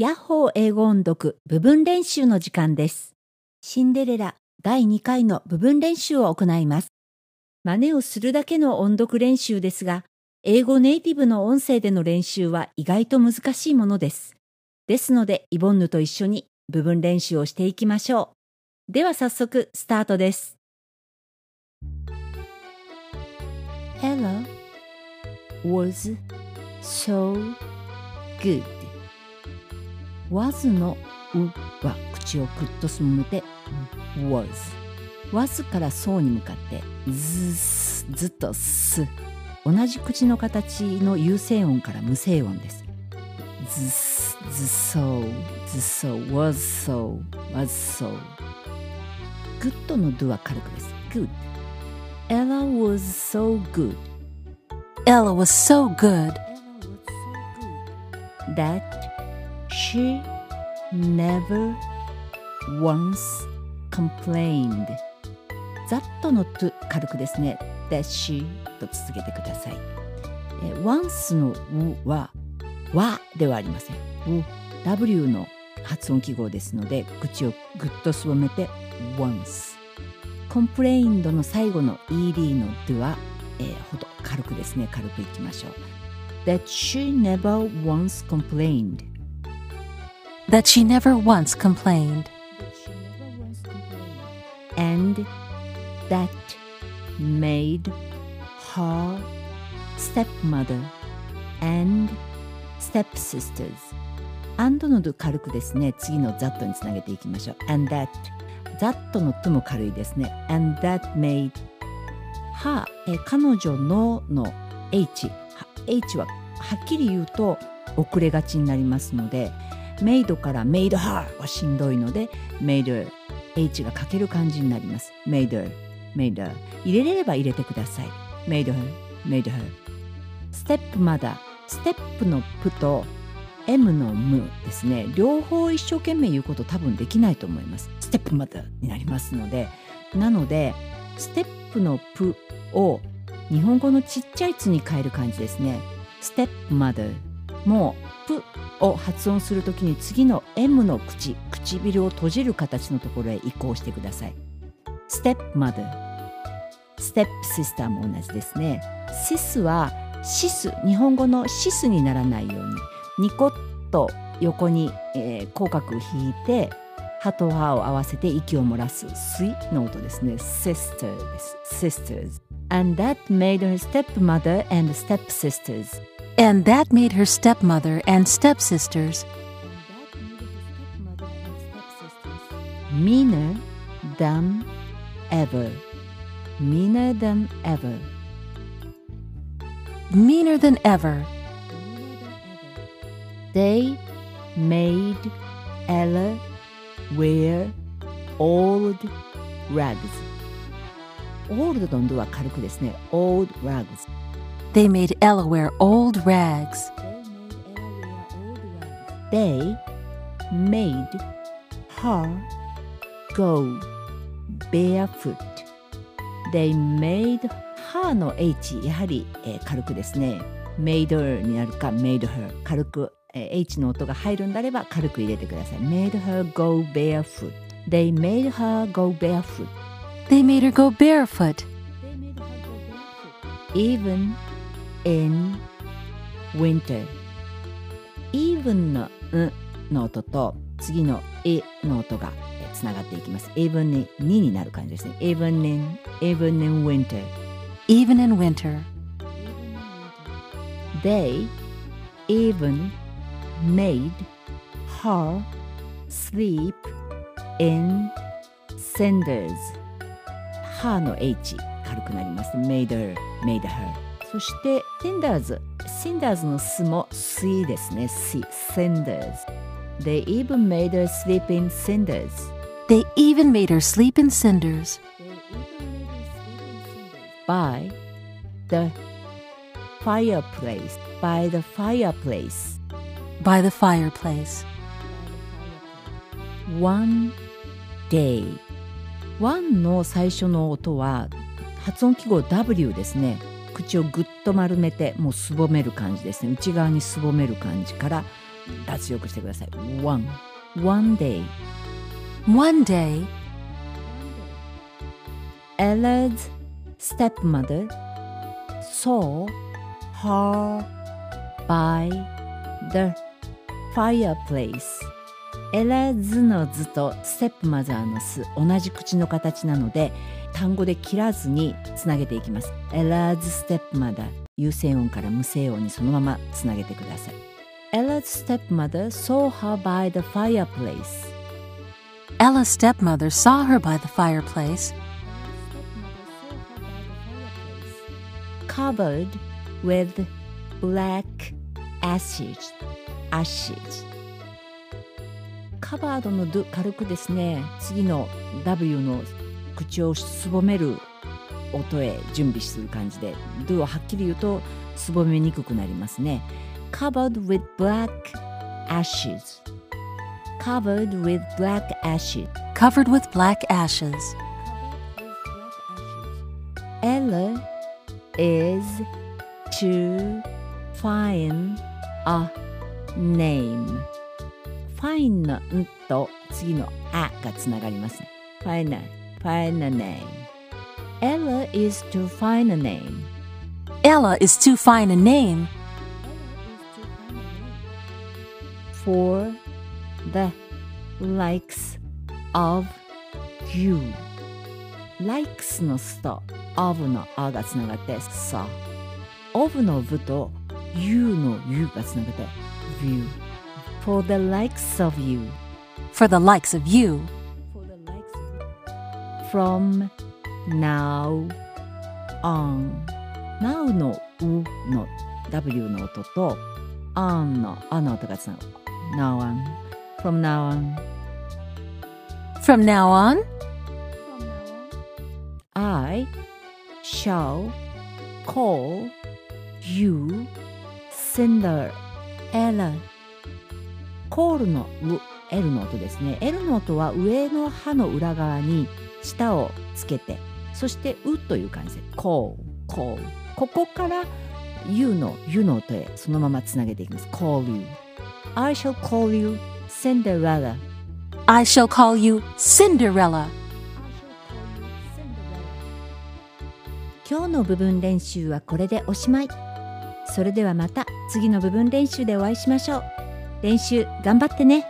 ヤッホー英語音読部分練習の時間です。シンデレラ第2回の部分練習を行います。真似をするだけの音読練習ですが、英語ネイティブの音声での練習は意外と難しいものです。ですので、イボンヌと一緒に部分練習をしていきましょう。では早速スタートです。Ella was so good. Was のうは口をくっとすぼめて was。was からそうに向かってずす。ずっとす。同じ口の形の有声音から無声音です。ずす。ずそう。ずそう。was so was so グッドの do は軽くです。good Ella was so good Ella was so good that she never once complained ざっとの to 軽くですね that she と続けてくださいえ once の w ははではありません w w の発音記号ですので口をぐっとすぼめて once complained の最後の ed の do は、えーほど軽くですね軽くいきましょう that she never once complained that she never once complained and that made her stepmother and stepsisters and の do 軽くですね次の that につなげていきましょう and that that の to も軽いですね and that made her え彼女のの h h ははっきり言うと遅れがちになりますのでメイドから made her はしんどいので made her H が欠ける感じになります。made her, made her 入れれれば入れてください。made her, made her ステップまだ、ステップのプと M のムですね。両方一生懸命言うこと多分できないと思います。ステップまだになりますので。なので、ステップのプを日本語のちっちゃい「つ」に変える感じですね。ステップマダーもうプを発音するときに次の M の口唇を閉じる形のところへ移行してください。ステップマダーステップシスターも同じですね。シスはシス日本語のシスにならないようにニコッと横に、えー口角を引いて歯と歯を合わせて息を漏らすスイの音ですね。sister です。sisters and that made her stepmother and stepsisters and that made her stepmother and stepsisters meaner than ever meaner than ever meaner than ever they made Ella wear old rags old の do は軽くですね old rags they made Ella wear old rags they made her go barefoot they made her の h やはり、えー軽くですね made her になるか made her 軽く、えー h の音が入るんであれば軽く入れてください made her go barefoot they made her go barefoot they made her go barefoot even in winter even の「ん」の音と次の「え」の音がつながっていきます even に「に」になる感じですね even in even in winter even in winter they even made her sleep in cinders her の h 軽くなります made her made her そして cinders cinders のすも水ですね C cinders they even made her sleep in cinders they even made her sleep in cinders by the fireplace by the fireplace by the fireplace one day one の最初の音は発音記号 W ですね口をぐっと丸めてもうすぼめる感じですね内側にすぼめる感じから脱力してください one one day One day, Ella's stepmother saw her by the fireplace エラズの図とステップマザーの巣同じ口の形なので単語で切らずにつなげていきますエラズステップマザー有声音から無声音にそのままつなげてください Ella's stepmother saw her by the fireplace Ella's stepmother saw her by the fireplace, covered with black ashes ashes カバードのド軽くですね次の W の口をすぼめる音へ準備する感じでドをはっきり言うとすぼめにくくなりますね covered with black ashes covered with black ashes covered with black ashes. Ella is to find a name. find のんと次のあがつながりますね。find a, find a name. Ella is to find a name. Ella is too fine a name for the likes of you. likes のすと of のあがつながってさ of のぶと you の you がつながって view for the likes of you for the likes of you. for the likes of you from now on now のうの W の音と on のあの音がつながる now on from now on From now on, I shall call you Cinderella. call のう L の音ですね。L の音は上の歯の裏側に舌をつけて、そしてうという感じで call, call。ここから U の U の音へそのままつなげていきます。call you. I shall call you Cinderella. I shall call you Cinderella. 今日の部分練習はこれでおしまいそれではまた次の部分練習でお会いしましょう練習頑張ってね。